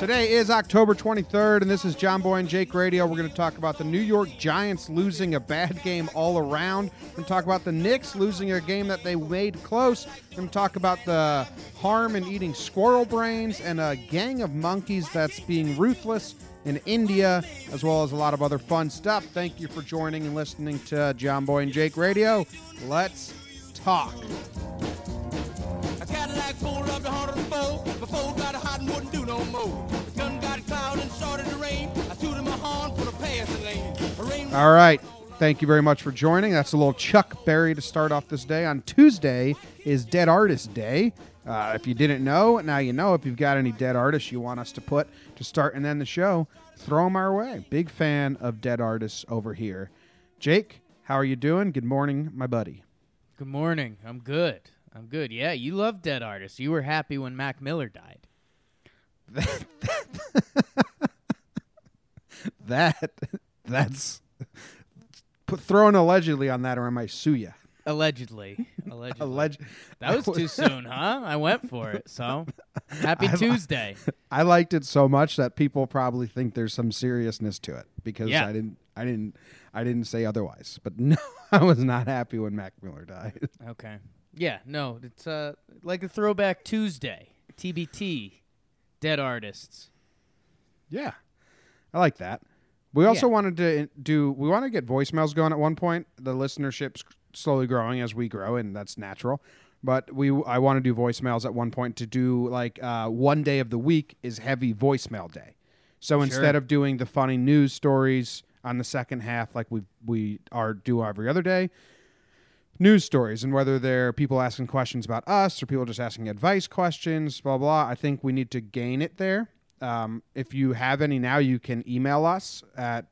Today is October 23rd, and this is John Boy and Jake Radio. We're going to talk about the New York Giants losing a bad game all around. We're going to talk about the Knicks losing a game that they made close. We're going to talk about the harm in eating squirrel brains and a gang of monkeys that's being ruthless in India, as well as a lot of other fun stuff. Thank you for joining and listening to John Boy and Jake Radio. Let's talk. A Cadillac pulled up the heart of the foe. Before got hot and wouldn't do no more. The gun got cloud and started to rain. I tooted my horn for the passing lane. All right. Thank you very much for joining. That's a little Chuck Berry to start off this day. On Tuesday is Dead Artist Day. Uh, if you didn't know, now you know. If you've got any dead artists you want us to put to start and end the show, throw them our way. Big fan of dead artists over here. Jake, how are you doing? Good morning, my buddy. Good morning. I'm good. I'm good. Yeah, you love dead artists. You were happy when Mac Miller died. That that that's put throwing allegedly on that, or am I might sue you. Allegedly. Allegedly. Alleg- that was too soon, huh? I went for it. So, happy I- Tuesday. I liked it so much that people probably think there's some seriousness to it because Yeah. I didn't I didn't I didn't say otherwise. But no, I was not happy when Mac Miller died. Okay. Yeah, no, it's uh like a throwback Tuesday. TBT. Dead artists. yeah. I like that. We also Yeah. wanted to do we want to get voicemails going at one point. The listenership's slowly growing as we grow and that's natural. But we I want to do voicemails at one point to do like uh, one day of the week is heavy voicemail day. So instead of doing the funny news stories on the second half like we we are do every other day, news stories and whether they're people asking questions about us or people just asking advice questions, blah blah. I think we need to gain it there. Um, if you have any now, you can email us at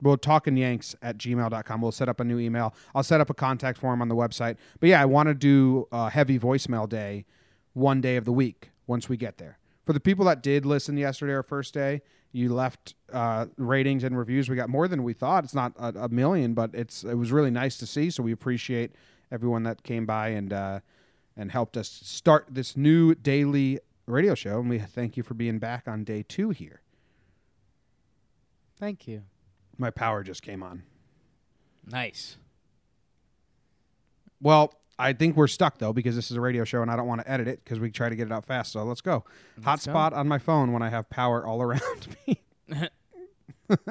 we'll talking yanks at gmail.com we'll set up a new email i'll set up a contact form on the website but yeah i want to do a heavy voicemail day one day of the week once we get there for the people that did listen yesterday or first day you left uh, ratings and reviews. We got more than we thought. It's not a, a million but it's it was really nice to see. So we appreciate everyone that came by and uh, and helped us start this new daily radio show. And we thank you for being back on day two here. Thank you. my power just came on. Nice. Well, I think we're stuck though because this is a radio show and I don't want to edit it because we try to get it out fast. So let's go. Let's go. Hotspot on my phone when I have power all around me.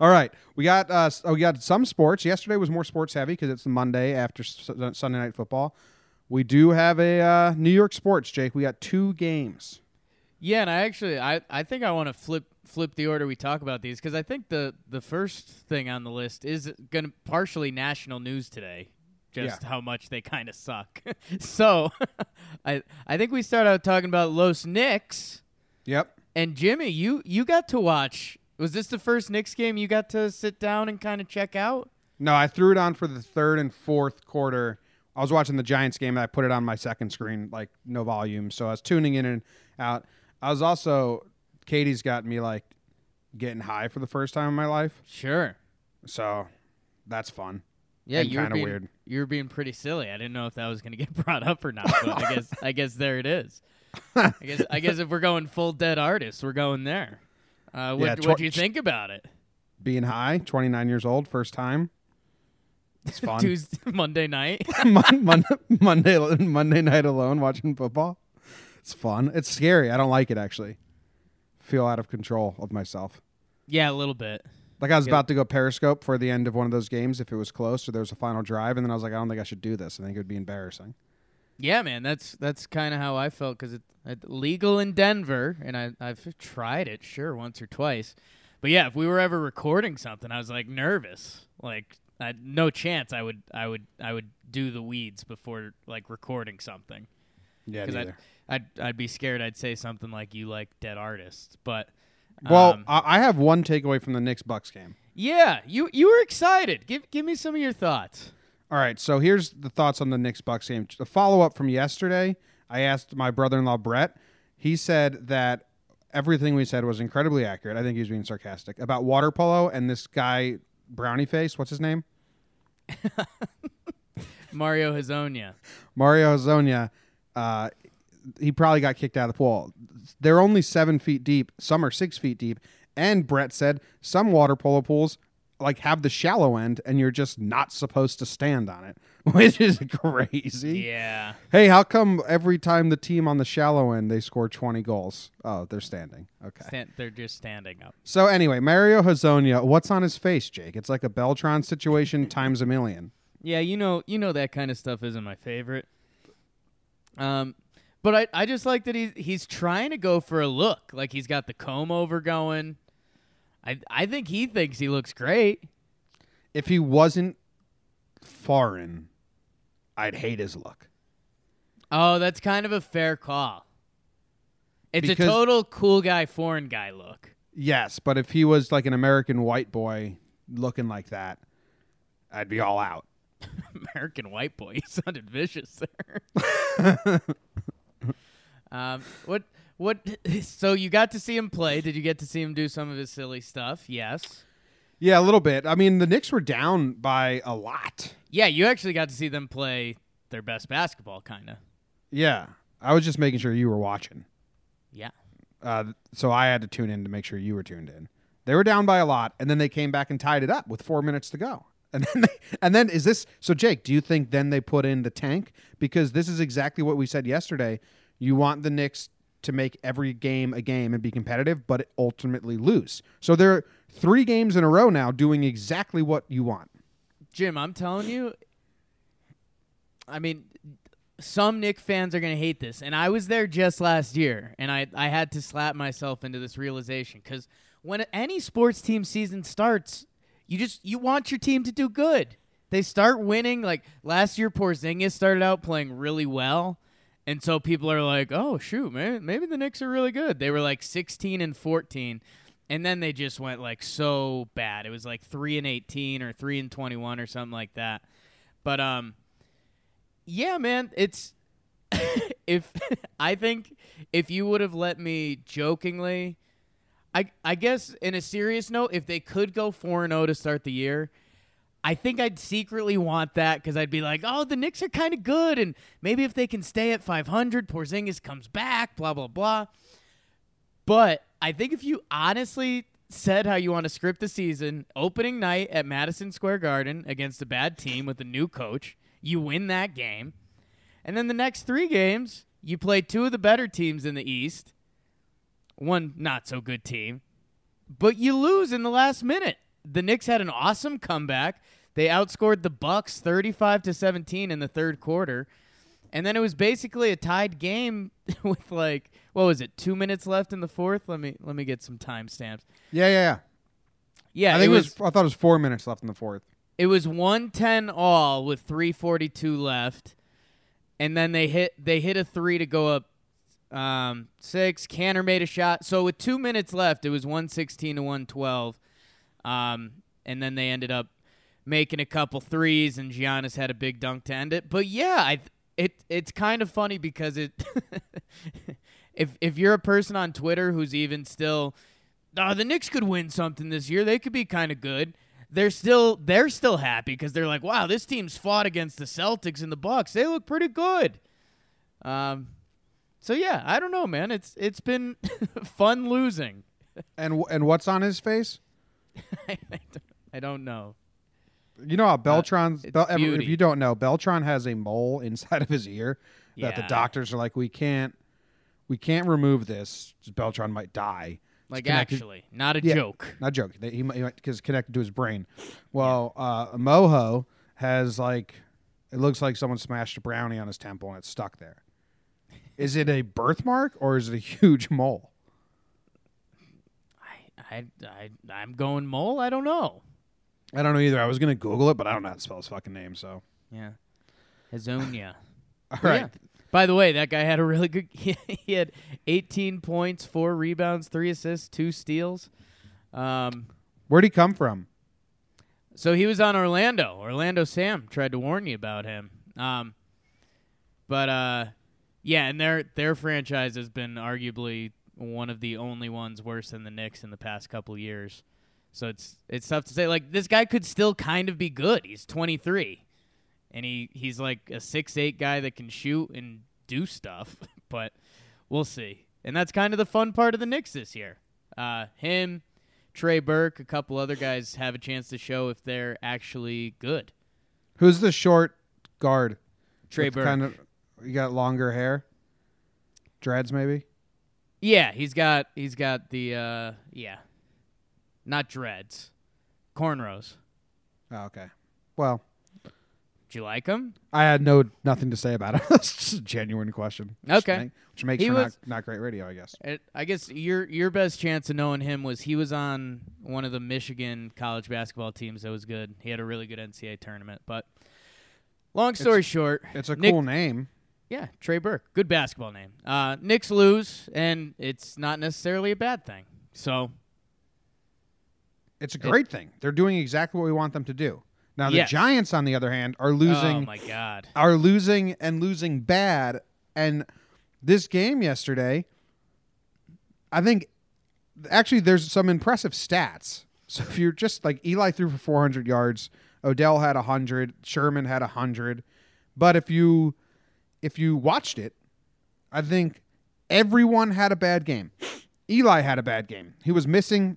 all right, we got uh, oh, we got some sports. Yesterday was more sports heavy because it's Monday after S- Sunday night football. We do have a uh, New York sports, Jake. We got two games. Yeah, and I actually I, I think I want to flip flip the order we talk about these because I think the the first thing on the list is going to partially national news today. Just Yeah. how much they kind of suck. so, I I think we start out talking about Los Knicks Yep. and Jimmy. You you got to watch. Was this the first Knicks game you got to sit down and kind of check out? No, I threw it on for the third and fourth quarter. I was watching the Giants game and I put it on my second screen, like no volume. So I was tuning in and out. I was also Katie's got me like getting high for the first time in my life. Sure. So that's fun. Yeah, you were being weird. you were being pretty silly. I didn't know if that was going to get brought up or not, but I guess I guess there it is. I guess I guess if we're going full dead artists, we're going there. Uh, what Yeah, what tw- do you think about it? Being high, 29 years old, first time. It's fun. Tuesday, Monday night. Mon- Mon- Monday Monday night alone watching football. It's fun. It's scary. I don't like it actually. Feel out of control of myself. yeah, a little bit. Like I was Yeah. about to go Periscope for the end of one of those games if it was close or there was a final drive, and then I was like, I don't think I should do this. I think it would be embarrassing. Yeah, man, that's that's kind of how I felt because it's it's legal in Denver, and I I've tried it, sure, once or twice. But yeah, if we were ever recording something, I was like nervous. Like, I no chance I would I would I would do the weeds before like recording something Yeah, because I'd. I'd I'd be scared I'd say something like you like dead artists. But Well, um, I have one takeaway from the Knicks Bucks game. yeah, you you were excited. Give give me some of your thoughts. All right, so here's the thoughts on the Knicks Bucks game. A follow up from yesterday. I asked my brother in law Brett. He said that everything we said was incredibly accurate. I think he was being sarcastic about water polo and this guy Brownie Face. What's his name? Mario Hezonja. Mario Zonia. Uh, he probably got kicked out of the pool. They're only seven feet deep. Some are six feet deep. And Brett said some water polo pools like have the shallow end, and you're just not supposed to stand on it, which is crazy. Yeah. Hey, how come every time the team on the shallow end they score 20 goals? Oh, they're standing. Okay. Stand, they're just standing up. So anyway, Mario Hezonja, what's on his face, Jake? It's like a Beltron situation times a million. Yeah, you know, you know that kind of stuff isn't my favorite. Um, but I, I just like that he's he's trying to go for a look. Like he's got the comb over going. I, I think he thinks he looks great. If he wasn't foreign, I'd hate his look. Oh, that's kind of a fair call. It's Because- a total cool guy, foreign guy look. Yes, but if he was like an American white boy looking like that, I'd be all out. American white boy. He sounded vicious there. um, what what? So you got to see him play. Did you get to see him do some of his silly stuff? Yes. Yeah, a little bit. I mean, the Knicks were down by a lot. Yeah, you actually got to see them play their best basketball, kind of. Yeah. I was just making sure you were watching. Yeah. Uh, so I had to tune in to make sure you were tuned in. They were down by a lot, and then they came back and tied it up with four minutes to go. And then, they, and then is this so? Jake, do you think then they put in the tank because this is exactly what we said yesterday? You want the Knicks to make every game a game and be competitive, but ultimately lose. So they're three games in a row now doing exactly what you want. Jim, I'm telling you, I mean, some Knick fans are going to hate this. And I was there just last year, and I, I had to slap myself into this realization because when any sports team season starts, you just you want your team to do good. They start winning. Like last year, Porzingis started out playing really well. And so people are like, "Oh shoot, man, maybe the Knicks are really good." They were like 16 and 14, and then they just went like so bad. It was like 3 and 18 or 3 and 21 or something like that. But um yeah, man, it's if I think if you would have let me jokingly I I guess in a serious note, if they could go 4 and 0 to start the year, I think I'd secretly want that because I'd be like, oh, the Knicks are kind of good, and maybe if they can stay at 500, Porzingis comes back, blah blah blah. But I think if you honestly said how you want to script the season, opening night at Madison Square Garden against a bad team with a new coach, you win that game, and then the next three games you play two of the better teams in the East, one not so good team, but you lose in the last minute. The Knicks had an awesome comeback. They outscored the Bucks 35 to 17 in the third quarter. And then it was basically a tied game with like what was it? 2 minutes left in the fourth. Let me let me get some timestamps. Yeah, yeah, yeah. Yeah, I think it it was, was. I thought it was four minutes left in the fourth. it was 110 all with 342 left. And then they hit they hit a 3 to go up um, 6. Kanter made a shot. So with 2 minutes left, it was 116 to 112. Um, and then they ended up making a couple threes, and Giannis had a big dunk to end it. But yeah, I it it's kind of funny because it if if you're a person on Twitter who's even still, oh, the Knicks could win something this year. They could be kind of good. They're still they're still happy because they're like, wow, this team's fought against the Celtics and the Bucks. They look pretty good. Um, so yeah, I don't know, man. It's it's been fun losing. And and what's on his face? I don't- I don't know. You know how Beltron's. Uh, Bel- if you don't know, Beltron has a mole inside of his ear that the doctors are like, we can't, we can't remove this. Beltron might die. Like actually, not a Yeah. joke. not joking. They- He might because connected to his brain. Well, uh, Moho has like It looks like someone smashed a brownie on his temple and it's stuck there. Is it a birthmark or is it a huge mole? I, I, I'm going mole. I don't know. I don't know either. I was gonna Google it, but I don't know how to spell his fucking name. So, Yeah. Hezonja. all Yeah. right, By the way, that guy had a really good. He had 18 points, four rebounds, three assists, two steals. Um, where'd he come from? so he was on Orlando. Orlando Sam tried to warn you about him. Um, but uh, yeah, and their their franchise has been arguably one of the only ones worse than the Knicks in the past couple years. So it's it's tough to say. Like this guy could still kind of be good. He's 23, and he he's like a six eight guy that can shoot and do stuff. but we'll see. And that's kind of the fun part of the Knicks this year. Uh, him, Trey Burke, a couple other guys have a chance to show if they're actually good. Who's the short guard? Trey Burke. Kind of, you got longer hair, dreads maybe. Yeah, he's got he's got the uh yeah. Not dreads. Cornrows. Oh, okay. Well, Do you like him? I had no nothing to say about it. It's just a genuine question. Which Okay. make- which makes He for was- not, not great radio, I guess. It, I guess your your best chance of knowing him was he was on one of the Michigan college basketball teams that was good. He had a really good NCAA tournament. But long story short, It's a Nick- cool name. Yeah, Trey Burke, good basketball name. Uh, Knicks lose, and it's not necessarily a bad thing. So It's a great thing. They're doing exactly what we want them to do. Now the Yes. Giants, on the other hand, are losing. oh my god, are losing and losing bad. And this game yesterday, I think actually there's some impressive stats. So if you're just like Eli threw for 400 yards, Odell had 100, Sherman had 100, but if you if you watched it, I think everyone had a bad game. Eli had a bad game. He was missing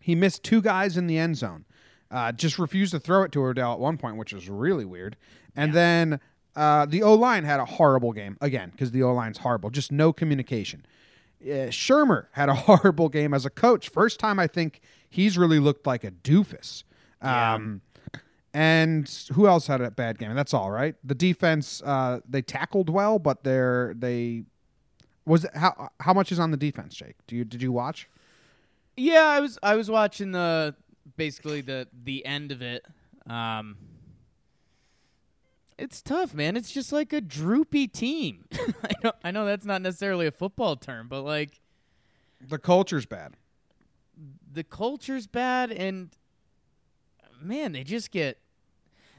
he missed two guys in the end zone. Uh, just refused to throw it to Odell at one point, which was really weird. And then uh, the O line had a horrible game again because the O line's horrible. Just no communication. Uh, Shurmur had a horrible game as a coach. First time I think he's really looked like a doofus. Um, And who else had a bad game? That's all right. The defense uh, they tackled well, but they're they was it, how how much is on the defense, Jake? Do you did you watch? Yeah, I was I was watching the basically the the end of it. Um It's tough, man. It's just like a droopy team. I know I know that's not necessarily a football term, but like The culture's bad. the culture's bad and man, they just get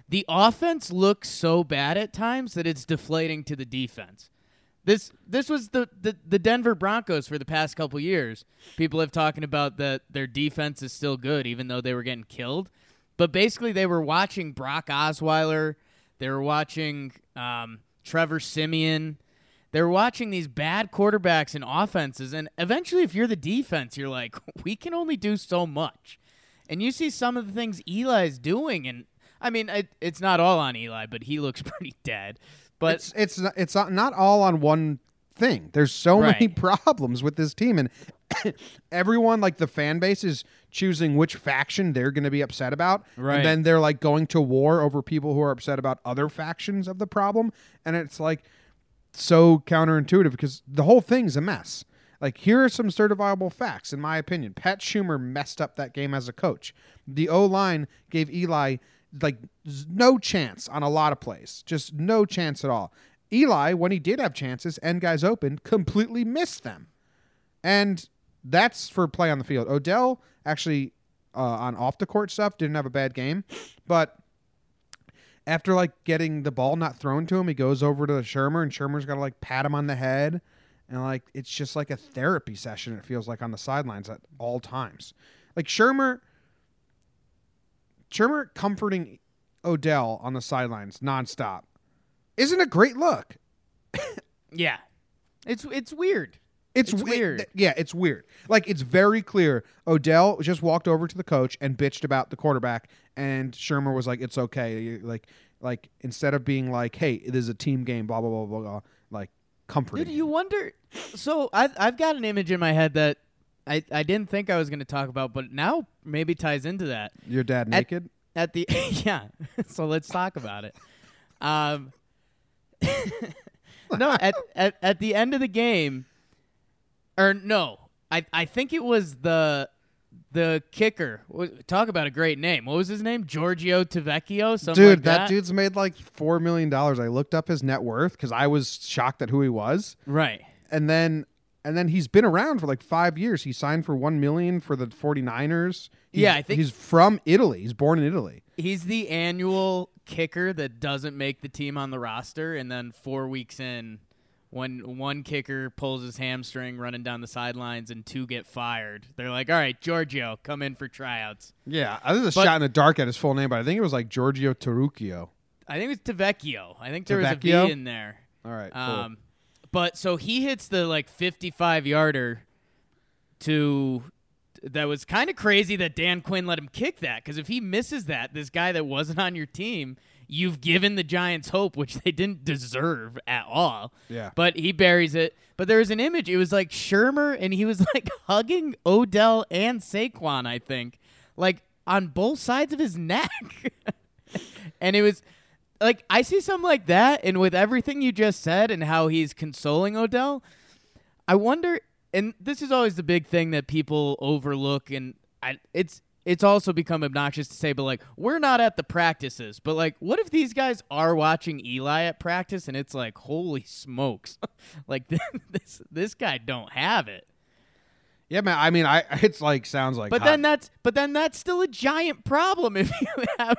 the offense looks so bad at times that it's deflating to the defense. This this was the, the, the Denver Broncos for the past couple years. People have talking about that their defense is still good even though they were getting killed. But basically they were watching Brock Osweiler, they were watching um, Trevor Siemian. They're watching these bad quarterbacks and offenses, and eventually, if you're the defense, you're like, we can only do so much. And you see some of the things Eli's doing, and I mean, it, it's not all on Eli, but he looks pretty dead. But it's it's not, it's not- all on one thing. There's so many problems with this team, and everyone like the fan base is choosing which faction they're going to be upset about, Right. and then they're like going to war over people who are upset about other factions of the problem, and it's like so counterintuitive because the whole thing's a mess. Like here are some certifiable facts, in my opinion. Pat Shurmur messed up that game as a coach. The O line gave Eli like no chance on a lot of plays, just no chance at all. Eli, when he did have chances and guys open, completely missed them, and that's for play on the field. Odell actually uh, on off the court stuff didn't have a bad game, but after like getting the ball not thrown to him, he goes over to Shurmur, and Shurmur's got to like pat him on the head, and like it's just like a therapy session. It feels like on the sidelines at all times. Like Shurmur, Shurmur comforting Odell on the sidelines nonstop isn't a great look. yeah, it's it's weird. It's, It's we- weird. yeah, it's weird. Like it's very clear. Odell just walked over to the coach and bitched about the quarterback, and Shurmur was like, "It's okay." Like, like instead of being like, "Hey, it is a team game," blah blah blah blah, blah comforting. Dude, you wonder. So I've I've got an image in my head that I I didn't think I was going to talk about, but now maybe ties into that. Your dad At- naked? At the yeah, so let's talk about it. Um, no, at, at at the end of the game, or no, I I think it was the the kicker. Talk about a great name. What was his name? Giorgio Tavecchio. Something Dude, like that that. dude's made like four million dollars. I looked up his net worth because I was shocked at who he was, right. and then and then he's been around for like five years. He signed for one million for the 49ers. He's, Yeah, I think- he's from Italy. He's born in Italy. He's the annual kicker that doesn't make the team on the roster, and then four weeks in, when one kicker pulls his hamstring running down the sidelines and two get fired, they're like, "All right, Giorgio, come in for tryouts." Yeah, I was a But- shot in the dark at his full name, but I think it was like Giorgio Tarucchio. I think it's Tavecchio. I think there was a V in there. All right, cool. Um, but so he hits the like 55 yarder to that was kind of crazy that Dan Quinn let him kick that because if he misses that, this guy that wasn't on your team, you've given the Giants hope, which they didn't deserve at all. Yeah. But he buries it. But there was an image. It was like Shurmur, and he was like hugging Odell and Saquon. I think, like on both sides of his neck. and it was like I see something like that, and with everything you just said and how he's consoling Odell, I wonder. And this is always the big thing that people overlook, and I, it's it's also become obnoxious to say, but like we're not at the practices, but like what if these guys are watching Eli at practice, and it's like holy smokes, like this this guy don't have it. Yeah, man. I mean, I it's like sounds like. But hot- then that's but then that's still a giant problem if you have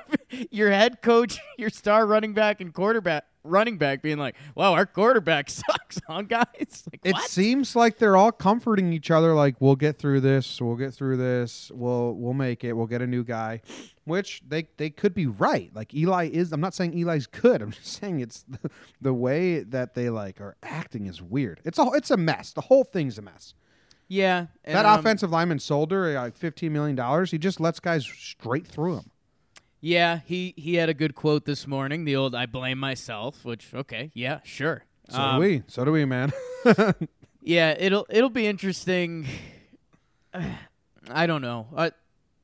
your head coach, your star running back, and quarterback running back being like, "Wow, our quarterback sucks, huh, guys?" Like, it what? seems like they're all comforting each other. Like we'll get through this. We'll get through this. We'll we'll make it. We'll get a new guy, which they they could be right. Like Eli is. I'm not saying Eli's good. I'm just saying it's the, the way that they like are acting is weird. It's a it's a mess. The whole thing's a mess. Yeah, and, that um, offensive lineman Solder, like 15 million dollars. He just lets guys straight through him. Yeah, he he had a good quote this morning. The old "I blame myself," which okay, yeah, sure. So Um, do we. So do we, man. Yeah, it'll it'll be interesting. I don't know. I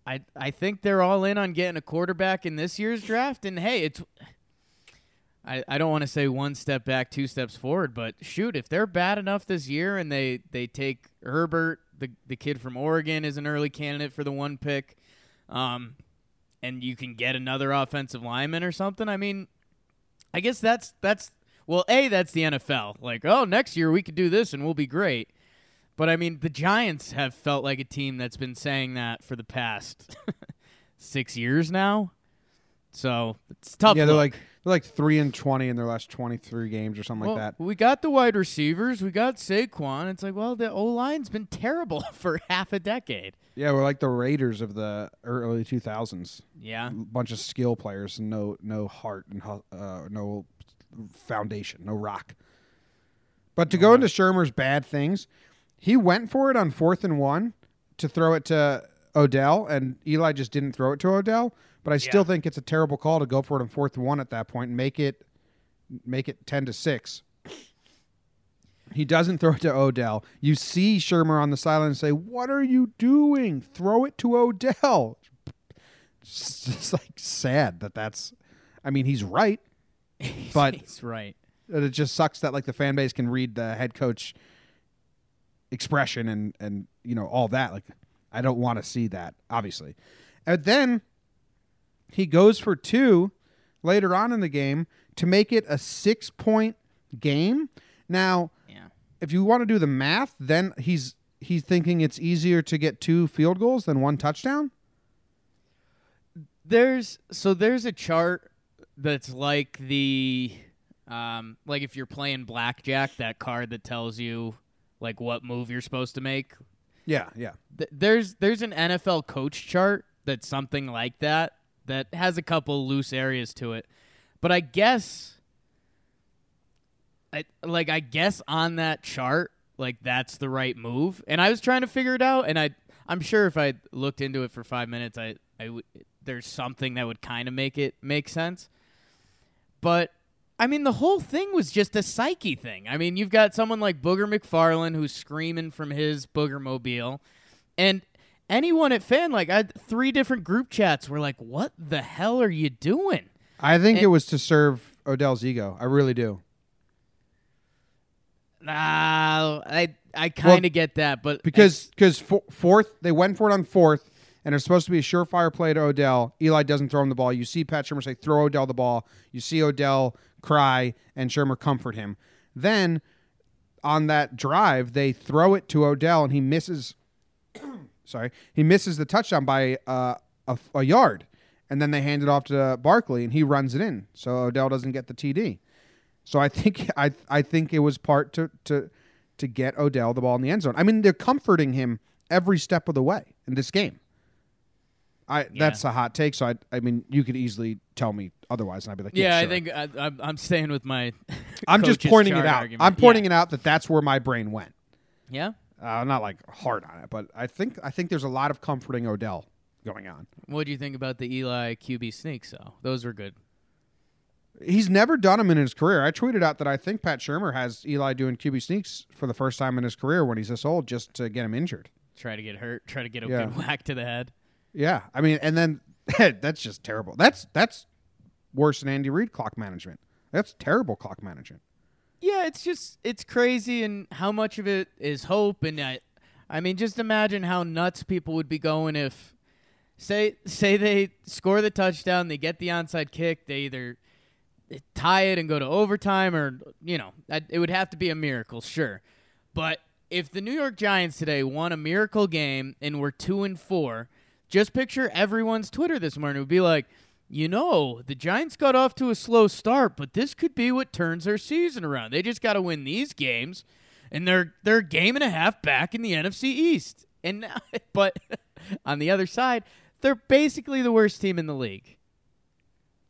I I think they're all in on getting a quarterback in this year's draft, and hey, it's. I, I don't want to say one step back, two steps forward, but shoot, if they're bad enough this year and they, they take Herbert, the the kid from Oregon, is an early candidate for the one pick, um, and you can get another offensive lineman or something. I mean, I guess that's that's well, a that's the NFL. Like, oh, next year we could do this and we'll be great. But I mean, the Giants have felt like a team that's been saying that for the past six years now. So it's tough. yeah, they're like they're like three and 20 in their last 23 games or something well, like that. we got the wide receivers, we got Saquon. It's like, well, the O line's been terrible for half a decade. Yeah, we're like the Raiders of the early 2000s. Yeah, A bunch of skill players no no heart and uh, no foundation, no rock. But to go into Shurmur's bad things, he went for it on fourth and one to throw it to Odell, and Eli just didn't throw it to Odell. But I still Yeah. think it's a terrible call to go for it on fourth and one at that point and make it make it ten to six. He doesn't throw it to Odell. You see Shurmur on the sideline and say, "What are you doing? Throw it to Odell." It's just like sad that that's. I mean, he's right, but he's right. it just sucks that like the fan base can read the head coach expression and and you know all that. Like, I don't want to see that, obviously. And then he goes for two later on in the game to make it a six point game. Now, Yeah. if you want to do the math, then he's he's thinking it's easier to get two field goals than one touchdown. There's so there's a chart that's like the um like if you're playing blackjack, that card that tells you like what move you're supposed to make. Yeah, yeah. Th- there's there's an NFL coach chart that's something like that that has a couple loose areas to it. But I guess I like I guess on that chart like that's the right move. And I was trying to figure it out and I I'm sure if I looked into it for 5 minutes I I there's something that would kind of make it make sense. But I mean, the whole thing was just a psyche thing. I mean, you've got someone like Booger McFarland who's screaming from his Booger mobile, and anyone at fan like I had three different group chats were like, "What the hell are you doing?" I think And- it was to serve Odell's ego. I really do. Nah, I I kind of get that, but Because because fourth they went for it on fourth, and it's supposed to be a surefire play to Odell. Eli doesn't throw him the ball. You see Pat Shurmur say, "Throw Odell the ball." You see Odell cry, and Shurmur comfort him. Then on that drive, they throw it to Odell, and he misses. Sorry, he misses the touchdown by uh, a, a yard, and then they hand it off to Barkley, and he runs it in. So Odell doesn't get the TD. So I think I I think it was part to to to get Odell the ball in the end zone. I mean, they're comforting him every step of the way in this game. I that's a hot take. So I I mean, you could easily tell me otherwise, and I'd be like, yeah, yeah I sure." think I, I'm I'm staying with my. I'm just pointing it out. argument. I'm pointing yeah. it out that that's where my brain went. Yeah. Uh, not like hard on it, but I think I think there's a lot of comforting Odell going on. What do you think about the Eli QB sneaks? Though those were good. He's never done them in his career. I tweeted out that I think Pat Shurmur has Eli doing QB sneaks for the first time in his career when he's this old, just to get him injured. Try to get hurt. Try to get a Yeah. good whack to the head. Yeah, I mean, and then that's just terrible. That's that's worse than Andy Reid clock management. That's terrible clock management. Yeah, it's just it's crazy, and how much of it is hope, and I, I mean, just imagine how nuts people would be going if, say, say they score the touchdown, they get the onside kick, they either tie it and go to overtime, or you know, it would have to be a miracle, sure, but if the New York Giants today won a miracle game and were two and four, just picture everyone's Twitter this morning It would be like. You know, the Giants got off to a slow start, but this could be what turns their season around. They just got to win these games, and they're they're a game and a half back in the NFC East. And now, but on the other side, they're basically the worst team in the league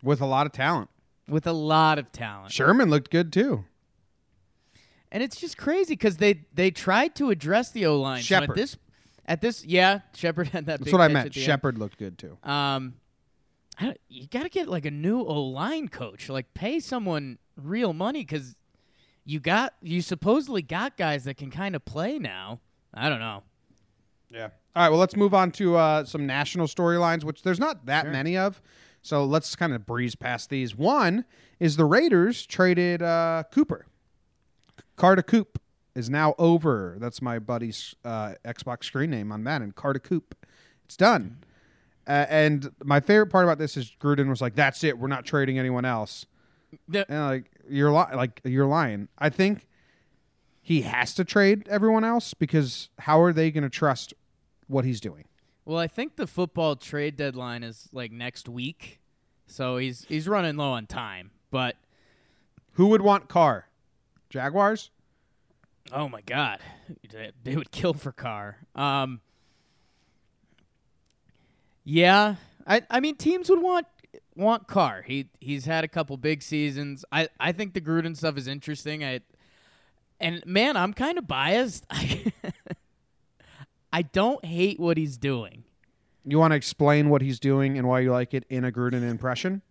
With a lot of talent. with a lot of talent. Sherman looked good too. And it's just crazy because they they tried to address the O line. So at Shepard. this, at this, yeah, Shepard had that. That's what I meant. end. Shepard looked good too. Um, you got to get like a new O line coach. Like pay someone real money because you got you supposedly got guys that can kind of play now. I don't know. Yeah. All right. Well, let's move on to uh, some national storylines, which there's not that Sure. many of. So let's kind of breeze past these. One is the Raiders traded uh, Cooper. Carter Coop is now over. That's my buddy's uh, Xbox screen name on Madden. Carter Coop. It's done. Uh, and my favorite part about this is Gruden was like, "That's it. We're not trading anyone else." The- And like you're li- like you're lying. I think he has to trade everyone else because how are they going to trust what he's doing? well, I think the football trade deadline is like next week, so he's he's running low on time. But Who would want Carr? Jaguars? oh my god, they- they would kill for Carr. Um, yeah, I I mean teams would want want Carr. He he's had a couple big seasons. I I think the Gruden stuff is interesting. I and man, I'm kind of biased. I don't hate what he's doing. You want to explain what he's doing and why you like it in a Gruden impression?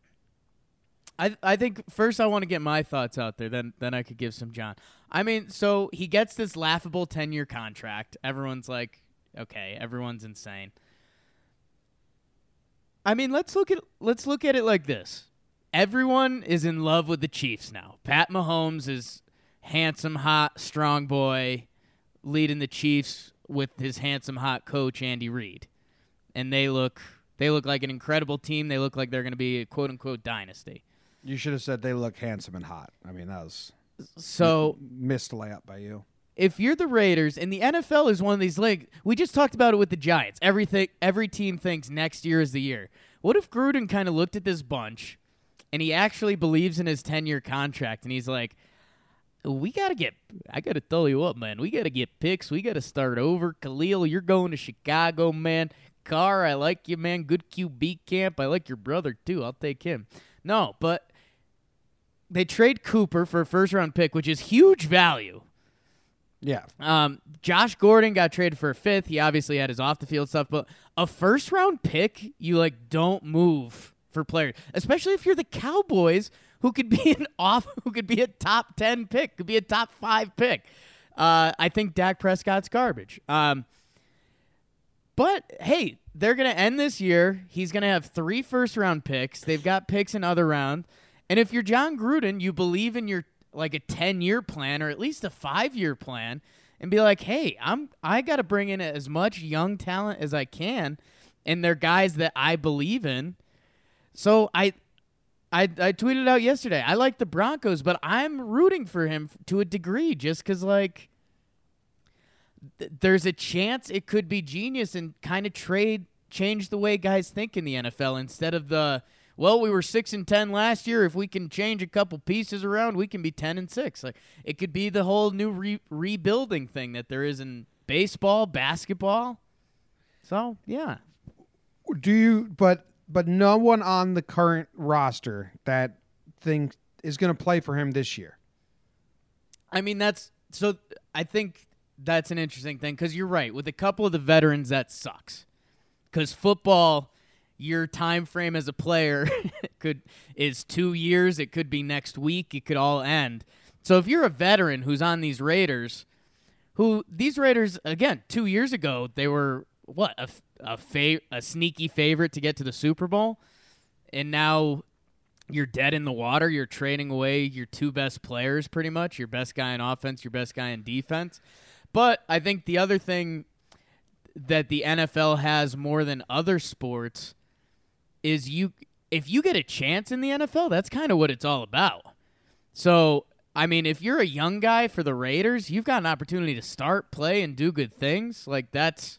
I I think first I want to get my thoughts out there. Then then I could give some John. I mean, so he gets this laughable ten year contract. Everyone's like, okay, everyone's insane. I mean, let's look at let's look at it like this. Everyone is in love with the Chiefs now. Pat Mahomes is handsome, hot, strong boy, leading the Chiefs with his handsome, hot coach Andy Reid, and they look they look like an incredible team. They look like they're going to be a quote unquote dynasty. You should have said they look handsome and hot. I mean, that was So missed layup by you. If you're the Raiders and the NFL is one of these leagues, we just talked about it with the Giants. Everything, every team thinks next year is the year. What if Gruden kind of looked at this bunch and he actually believes in his 10 year contract and he's like, we got to get, I got to tell you what, man, we got to get picks. We got to start over. Khalil, you're going to Chicago, man. Carr, I like you, man. Good QB camp. I like your brother, too. I'll take him. No, but they trade Cooper for a first round pick, which is huge value. Yeah. Um, Josh Gordon got traded for a fifth. He obviously had his off the field stuff, but a first round pick, you like don't move for players, especially if you're the Cowboys, who could be an off, who could be a top ten pick, could be a top five pick. Uh, I think Dak Prescott's garbage. Um, but hey, they're gonna end this year. He's gonna have three first round picks. They've got picks in other round, And if you're Jon Gruden, you believe in your like a 10-year plan or at least a 5-year plan and be like, "Hey, I'm I got to bring in as much young talent as I can and they're guys that I believe in." So I I I tweeted out yesterday. I like the Broncos, but I'm rooting for him to a degree just cuz like th- there's a chance it could be genius and kind of trade change the way guys think in the NFL instead of the well we were 6 and 10 last year if we can change a couple pieces around we can be 10 and 6 like it could be the whole new re- rebuilding thing that there is in baseball basketball so yeah Do you? But but no one on the current roster that think is going to play for him this year. I mean, that's so. I think that's an interesting thing because you're right. With a couple of the veterans, that sucks. Because football, your time frame as a player could is two years. It could be next week. It could all end. So if you're a veteran who's on these Raiders, who these Raiders again two years ago they were what a a, fa- a sneaky favorite to get to the Super Bowl, and now you're dead in the water. You're trading away your two best players, pretty much your best guy in offense, your best guy in defense. But I think the other thing that the NFL has more than other sports is you if you get a chance in the NFL, that's kind of what it's all about. So, I mean, if you're a young guy for the Raiders, you've got an opportunity to start, play and do good things. Like that's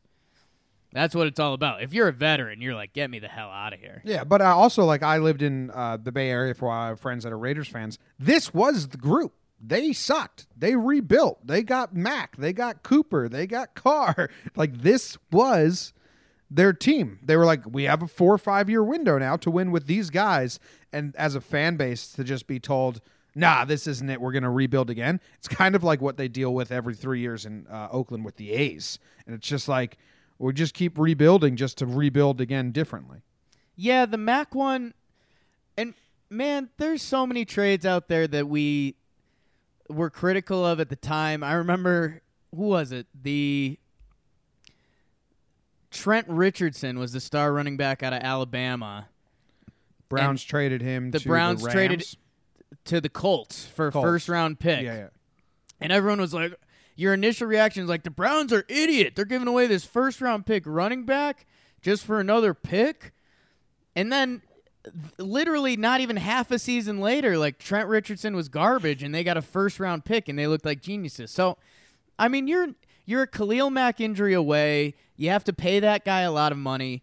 that's what it's all about. If you're a veteran, you're like, get me the hell out of here. Yeah, but I also like I lived in uh, the Bay Area for a while. Friends that are Raiders fans. This was the group. They sucked. They rebuilt. They got Mac. They got Cooper. They got Carr. Like this was their team. They were like, we have a four or five year window now to win with these guys. And as a fan base, to just be told, nah, this isn't it. We're going to rebuild again. It's kind of like what they deal with every three years in uh, Oakland with the A's. And it's just like, we just keep rebuilding just to rebuild again differently. Yeah, the Mac one, and man, there's so many trades out there that we were critical of at the time. I remember who was it? The Trent Richardson was the star running back out of Alabama Browns traded him. the to Browns the traded- to the Colts for a Colts. first round pick. Yeah, yeah. And everyone was like, your initial reaction is like, the Browns are idiot. They're giving away this first round pick running back just for another pick. And then literally not even half a season later, like Trent Richardson was garbage and they got a first round pick and they looked like geniuses. So I mean you're you're a Khalil Mack injury away. You have to pay that guy a lot of money.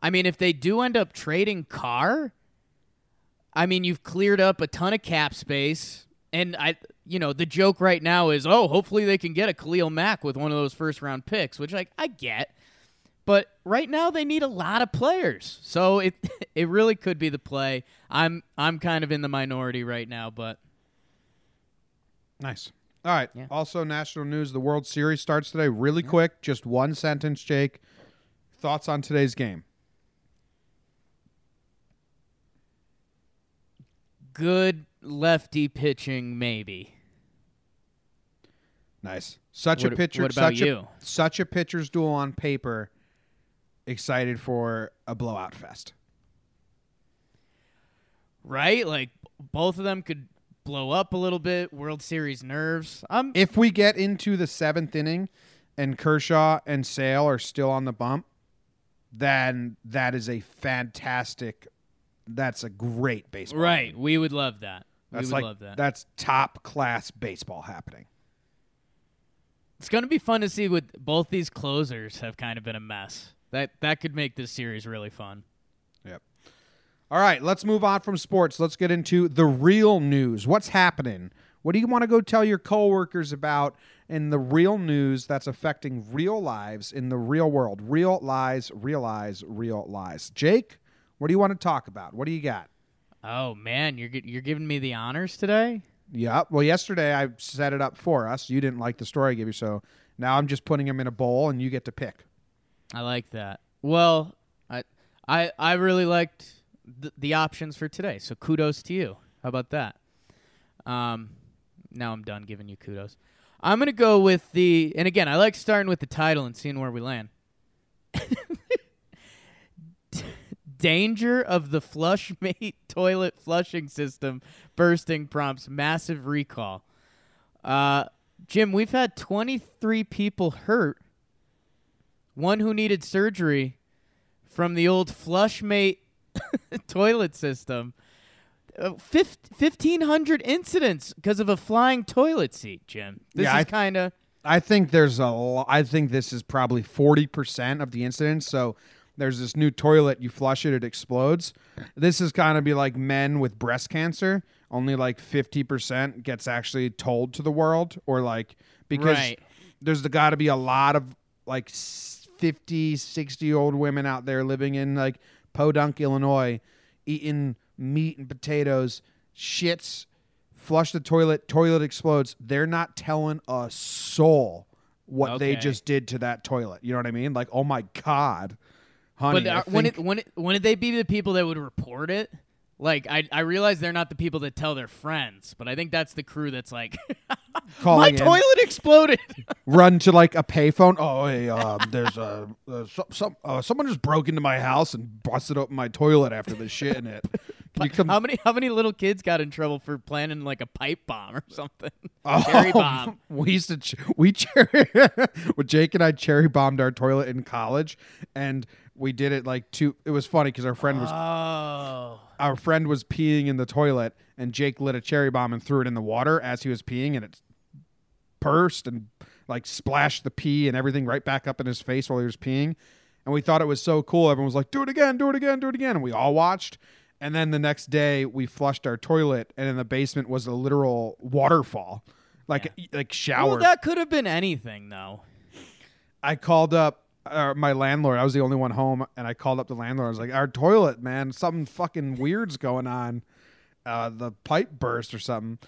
I mean, if they do end up trading Carr, I mean, you've cleared up a ton of cap space. And I, you know, the joke right now is, oh, hopefully they can get a Khalil Mack with one of those first round picks, which like I get. But right now they need a lot of players, so it it really could be the play. I'm I'm kind of in the minority right now, but Nice. All right. Yeah. Also, national news: the World Series starts today. Really quick, just one sentence, Jake. Thoughts on today's game? good lefty pitching maybe. Nice. Such a pitcher. what about such you? A, such a pitcher's duel on paper. Excited for a blowout fest. Right? Like both of them could blow up a little bit, World Series nerves. I'm If we get into the seventh inning, and Kershaw and Sale are still on the bump, then that is a fantastic. That's a great baseball. right. We would love that. That's we would like love that. that's top class baseball happening. It's going to be fun to see what both these closers have kind of been a mess. That that could make this series really fun. All right, let's move on from sports. Let's get into the real news. What's happening? What do you want to go tell your coworkers about in the real news that's affecting real lives in the real world? Real lies, real lies, real lies. Jake, what do you want to talk about? What do you got? Oh man, you're you're giving me the honors today. Yeah. Well, yesterday I set it up for us. You didn't like the story I gave you, so now I'm just putting them in a bowl and you get to pick. I like that. Well, I I I really liked the, options for today. So kudos to you. How about that? Um, now I'm done giving you kudos. I'm gonna go with the and again I like starting with the title and seeing where we land. Danger of the Flushmate toilet flushing system bursting prompts massive recall. Uh, Jim, we've had 23 people hurt. One who needed surgery from the old Flushmate toilet system. Uh, 1,500 incidents because of a flying toilet seat, Jim. This Yeah, is th- kind of. I think there's a. Lo- I think this is probably forty percent of the incidents. So there's this new toilet. You flush it, it explodes. This is kind of be like men with breast cancer. Only like fifty percent gets actually told to the world, or like because Right. there's got to be a lot of like s- 50, 60 old women out there living in like Podunk, Illinois, eating meat and potatoes, shits, flush the toilet, toilet explodes. They're not telling a soul what they just did to that toilet. You know what I mean? Like, oh my god, honey. But uh, when it when it when did they be the people that would report it? Like I I realize they're not the people that tell their friends, but I think that's the crew that's like my in, toilet exploded. run to like a payphone. Oh, hey, um, there's a uh, some, some uh, someone just broke into my house and busted open my toilet after the shit in it. Come? how many how many little kids got in trouble for planning like a pipe bomb or something? Oh, Cherry bomb. We used to ch- we cherry. well, Jake and I cherry bombed our toilet in college, and we did it like two. It was funny because our friend was Oh. our friend was peeing in the toilet, and Jake lit a cherry bomb and threw it in the water as he was peeing, and it pursed and like splashed the pee and everything right back up in his face while he was peeing. And we thought it was so cool. Everyone was like, "Do it again, do it again, do it again," and we all watched. And then the next day, we flushed our toilet, and in the basement was a literal waterfall, like like shower. Well, that could have been anything though. I called up uh, my landlord. I was the only one home, and I called up the landlord. I was like, "Our toilet, man, something fucking weird's going on. Uh, the pipe burst or something."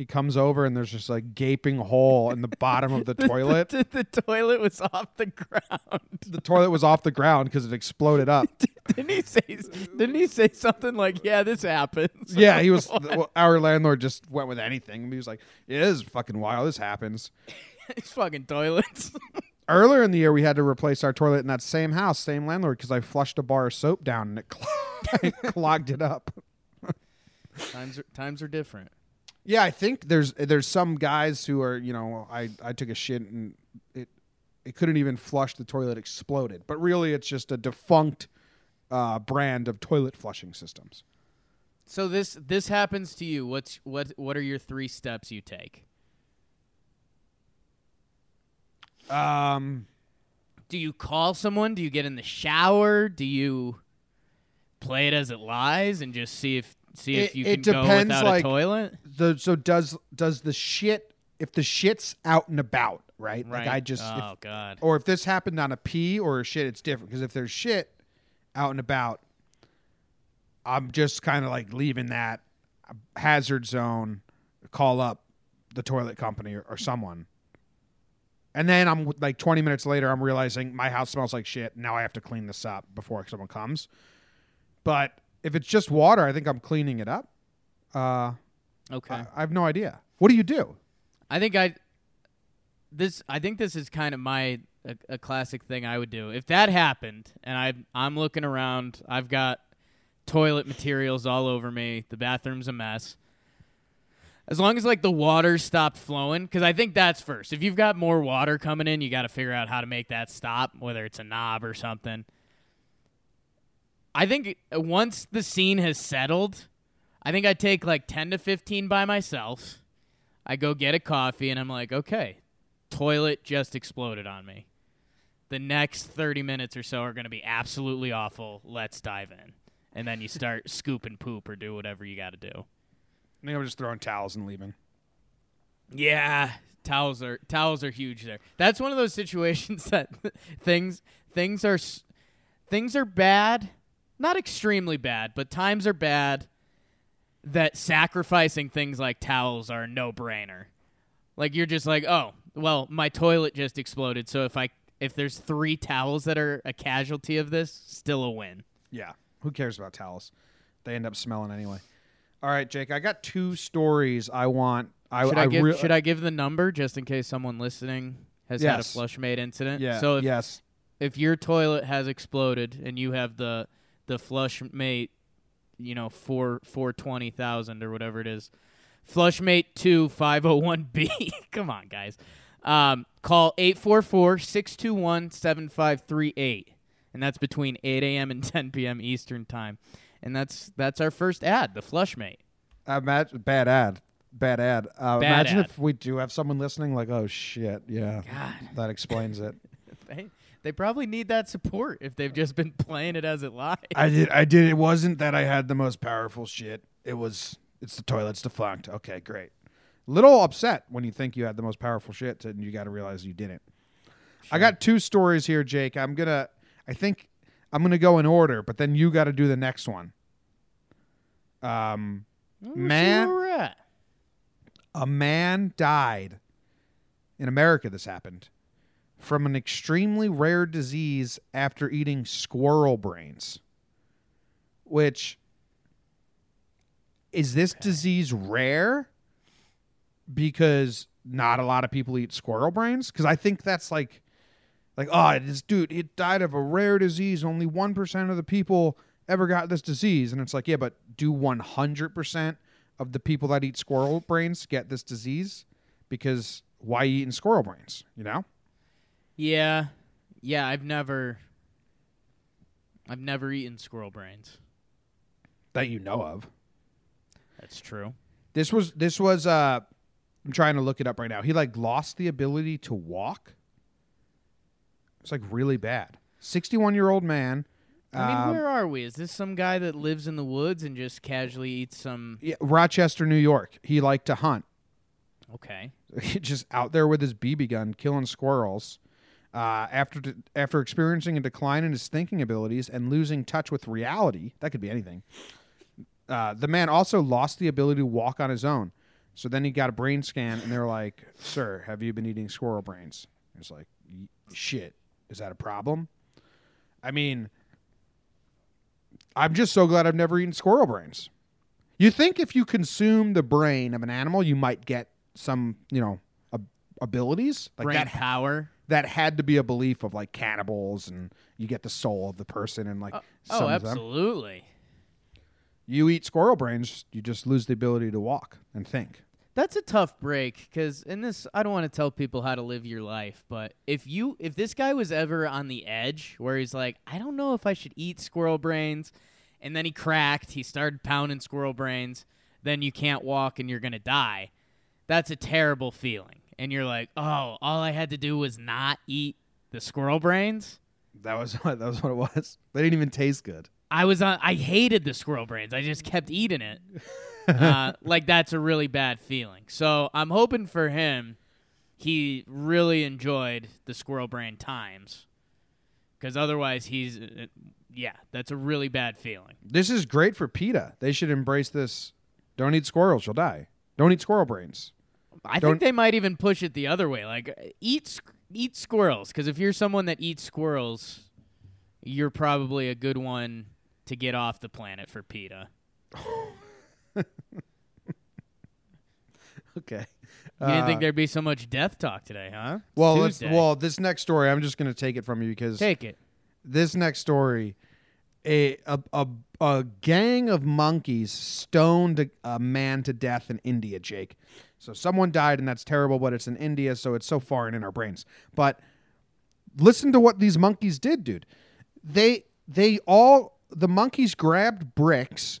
He comes over, and there's just like gaping hole in the bottom of the toilet. the, the toilet was off the ground. the toilet was off the ground because it exploded up. didn't he say? Didn't he say something like, "Yeah, this happens"? yeah, he was. well, our landlord just went with anything. He was like, "It is fucking wild. This happens." These fucking toilets. Earlier in the year, we had to replace our toilet in that same house, same landlord, because I flushed a bar of soap down and it clog- clogged it up. times are times are different. Yeah, I think there's there's some guys who are you know I I took a shit and it it couldn't even flush the toilet exploded, but really it's just a defunct uh, brand of toilet flushing systems. So this this happens to you. What's what what are your three steps you take? Um, Do you call someone? Do you get in the shower? Do you play it as it lies and just see if see if It- you can go depends, without like- a toilet? the so does does the shit if the shit's out and about right? Right. Like I just if- oh god. or if this happened on a pee or a shit, it's different because if there's shit out and about, I'm just kind of like leaving that hazard zone. Call up the toilet company or, or someone. And then I'm like 20 minutes later, I'm realizing my house smells like shit. Now I have to clean this up before someone comes. But if it's just water, I think I'm cleaning it up. Uh, okay. I, I have no idea. What do you do? I think I this I think this is kind of my a, a classic thing I would do. If that happened and I I'm looking around, I've got toilet materials all over me, the bathroom's a mess. As long as like the water stopped flowing cuz I think that's first. If you've got more water coming in, you got to figure out how to make that stop, whether it's a knob or something. I think once the scene has settled, I think I take like 10 to 15 by myself. I go get a coffee and I'm like, okay, toilet just exploded on me. The next 30 minutes or so are going to be absolutely awful. Let's dive in. And then you start scooping poop or do whatever you got to do. I think I'm just throwing towels and leaving. Yeah, towels are towels are huge there. That's one of those situations that things things are things are bad, not extremely bad, but times are bad that sacrificing things like towels are a no-brainer. Like you're just like, "Oh, well, my toilet just exploded, so if I if there's 3 towels that are a casualty of this, still a win." Yeah. Who cares about towels? They end up smelling anyway. All right, Jake. I got two stories I want. I, Should I, give rea- should I give the number just in case someone listening has had a flush flushmate incident? Yeah. So if yes. if your toilet has exploded and you have the the flush mate, you know, four four twenty thousand or whatever it is. Flushmate two five oh one B. Come on, guys. Um, call 844-621-7538. And that's between 8 a.m. and 10 p.m. Eastern time. And that's that's our first ad, the Flushmate. Imagine bad ad, bad ad. Uh, Bad imagine ad. if we do have someone listening, like, oh shit, yeah, God. that explains it. They, probably need that support if they've just been playing it as it lies. I did. I did. It wasn't that I had the most powerful shit. It was. It's the toilet's defunct. Okay, great. Little upset when you think you had the most powerful shit, and you got to realize you didn't. I got two stories here, Jake. I'm gonna. I think I'm gonna go in order, but then you got to do the next one. Um, Let's man- where we're at. a man died in America. This happened from an extremely rare disease after eating squirrel brains. Which is this disease rare? Because not a lot of people eat squirrel brains. Because I think that's like, like oh, this dude, it died of a rare disease. Only one percent of the people ever got this disease, and it's like, yeah, but do one hundred percent of the people that eat squirrel brains get this disease? Because why you eating squirrel brains? You know. Yeah. Yeah, I've never I've never eaten squirrel brains. that you know of. That's true. This was this was uh I'm trying to look it up right now. He like lost the ability to walk. It's like really bad. 61 year old man. I mean, um, where are we? Is this some guy that lives in the woods and just casually eats some yeah, Rochester, New York. He liked to hunt. Okay. just out there with his BB gun killing squirrels. Uh, after after experiencing a decline in his thinking abilities and losing touch with reality, that could be anything. Uh, the man also lost the ability to walk on his own. So then he got a brain scan, and they're like, "Sir, have you been eating squirrel brains?" He's like, "Shit, is that a problem?" I mean, I'm just so glad I've never eaten squirrel brains. You think if you consume the brain of an animal, you might get some, you know, ab- abilities like Brain that. power. That had to be a belief of like cannibals, and you get the soul of the person, and like Oh, oh some oh, them. absolutely. You eat squirrel brains, you just lose the ability to walk and think. That's a tough break because in this, I don't want to tell people how to live your life, but if you, if this guy was ever on the edge where he's like, I don't know if I should eat squirrel brains, and then he cracked, he started pounding squirrel brains, then you can't walk and you're gonna die. That's a terrible feeling, and you're like, oh, all I had to do was not eat the squirrel brains. That was what that was what it was. They didn't even taste good. I was on. I hated the squirrel brains. I just kept eating it. uh, like that's a really bad feeling. So I'm hoping for him. He really enjoyed the squirrel brain times, because otherwise he's, uh, yeah, that's a really bad feeling. This is great for PETA. They should embrace this. Don't eat squirrels, you'll die. Don't eat squirrel brains. I Don't- think they might even push it the other way. Like eat eat squirrels, because if you're someone that eats squirrels, you're probably a good one to get off the planet for PETA. Okay. You didn't Uh, think there'd be so much death talk today, huh? It's Well, Tuesday. well, this next story, I'm just going to take it from you because take it. this next story, a a, a a gang of monkeys stoned a, a man to death in India. Jake, so someone died, and that's terrible. But it's in India, so it's so foreign in our brains. But listen to what these monkeys did, dude. They they all the monkeys grabbed bricks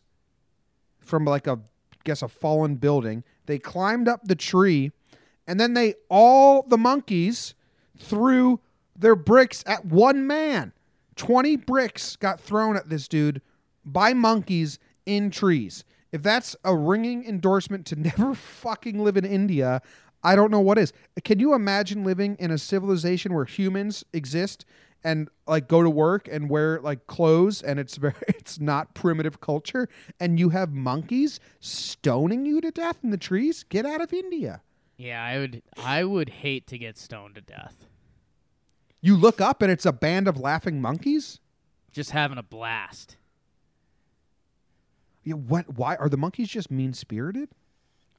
from like a guess a fallen building. They climbed up the tree, and then they all the monkeys threw their bricks at one man. 20 bricks got thrown at this dude by monkeys in trees. If that's a ringing endorsement to never fucking live in India, I don't know what is. Can you imagine living in a civilization where humans exist and like go to work and wear like clothes and it's very it's not primitive culture and you have monkeys stoning you to death in the trees? Get out of India. Yeah, I would. I would hate to get stoned to death. You look up and it's a band of laughing monkeys? Just having a blast. Yeah, what why are the monkeys just mean-spirited?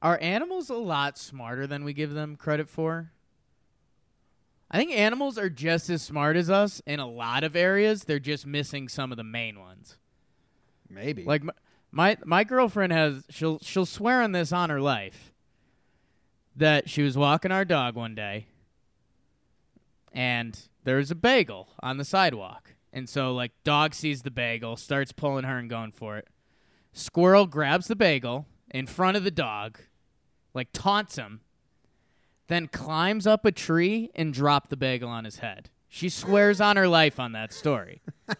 Are animals a lot smarter than we give them credit for? I think animals are just as smart as us in a lot of areas. They're just missing some of the main ones. Maybe. Like my, my my girlfriend has she'll she'll swear on this on her life that she was walking our dog one day and there's a bagel on the sidewalk. And so like dog sees the bagel, starts pulling her and going for it. Squirrel grabs the bagel in front of the dog, like taunts him, then climbs up a tree and drop the bagel on his head. She swears on her life on that story.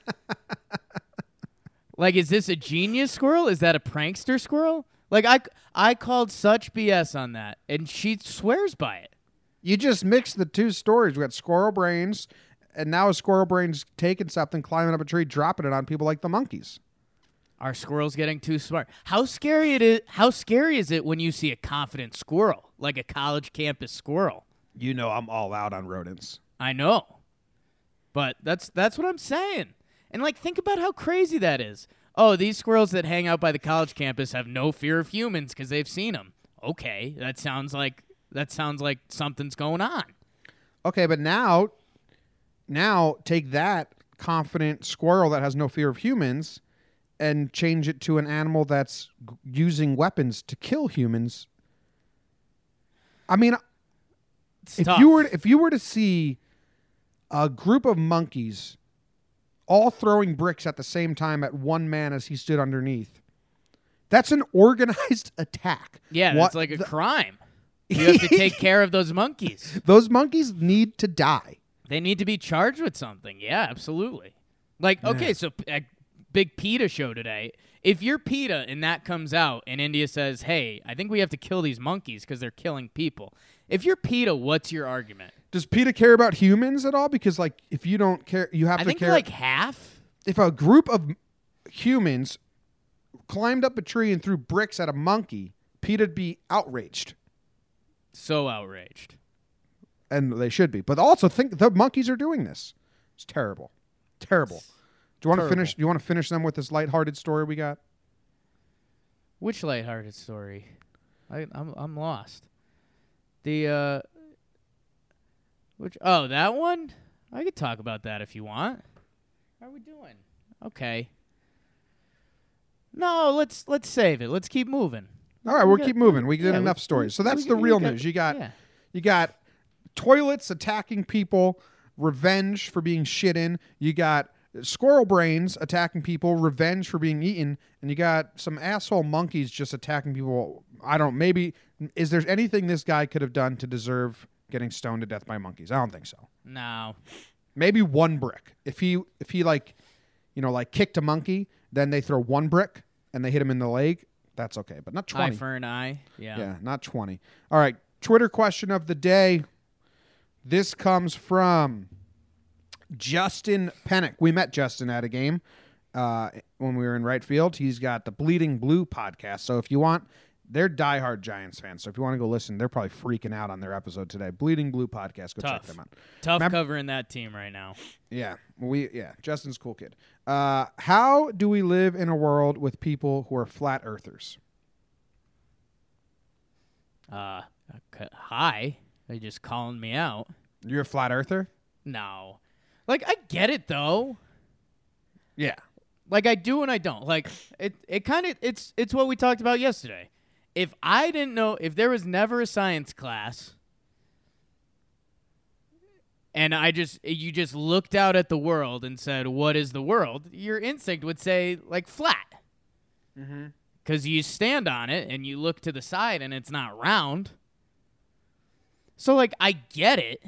Like, is this a genius squirrel? Is that a prankster squirrel? Like, I, I called such BS on that, and she swears by it. you just mixed the two stories. We got squirrel brains, and now a squirrel brain's taking something, climbing up a tree, dropping it on people like the monkeys. Are squirrels getting too smart? How scary it is? How scary is it when you see a confident squirrel, like a college campus squirrel? You know I'm all out on rodents. I know, but that's that's what I'm saying. And like, think about how crazy that is. Oh, these squirrels that hang out by the college campus have no fear of humans because they've seen them. Okay, that sounds like that sounds like something's going on. Okay, but now, now take that confident squirrel that has no fear of humans, and change it to an animal that's g- using weapons to kill humans. I mean, It's if tough. you were if you were to see a group of monkeys all throwing bricks at the same time at one man as he stood underneath, that's an organized attack. Yeah, What that's like a crime. You have to take care of those monkeys. Those monkeys need to die. They need to be charged with something. Yeah, absolutely. Like, okay, so a big PETA show today. If you're PETA and that comes out and India says, hey, I think we have to kill these monkeys because they're killing people. If you're PETA, what's your argument? Does PETA care about humans at all? Because like, if you don't care, you have I to think care. like half. if a group of humans climbed up a tree and threw bricks at a monkey, PETA'd be outraged, So outraged. and they should be. But also think the monkeys are doing this. It's terrible, terrible. Do you want to finish? Do you want to finish them with this lighthearted story we got? Which lighthearted story? I, I'm I'm lost. The uh, which oh that one? I could talk about that if you want. How are we doing? Okay. No, let's let's save it. Let's keep moving. All right, we'll got- keep moving. We did yeah, we- enough stories. So that's we- the we real got- news. You got yeah. you got toilets attacking people, revenge for being shit in. You got squirrel brains attacking people, revenge for being eaten, and you got some asshole monkeys just attacking people. I don't. Maybe is there anything this guy could have done to deserve getting stoned to death by monkeys? I don't think so. No. Maybe one brick. If he if he like, you know, like kicked a monkey, then they throw one brick and they hit him in the leg. That's okay, but not twenty. Eye for an eye. Yeah. Yeah, not 20. All right, Twitter question of the day. This comes from Justin Pennick. We met Justin at a game uh, when we were in right field. He's got the Bleeding Blue podcast. So if you want, they're diehard Giants fans. So if you want to go listen, they're probably freaking out on their episode today. Bleeding Blue podcast. Go check them out. Tough Remember- covering that team right now. Yeah, we yeah. Justin's a cool kid. Uh, how do we live in a world with people who are flat earthers? Uh, okay, hi. Are you just calling me out? You're a flat earther. No. Like I get it though. Yeah. Like I do and I don't. Like it it kind of it's it's what we talked about yesterday. If I didn't know if there was never a science class and I just you just looked out at the world and said, "What is the world?" Your instinct would say like flat. Mhm. Cuz you stand on it and you look to the side and it's not round. So like I get it.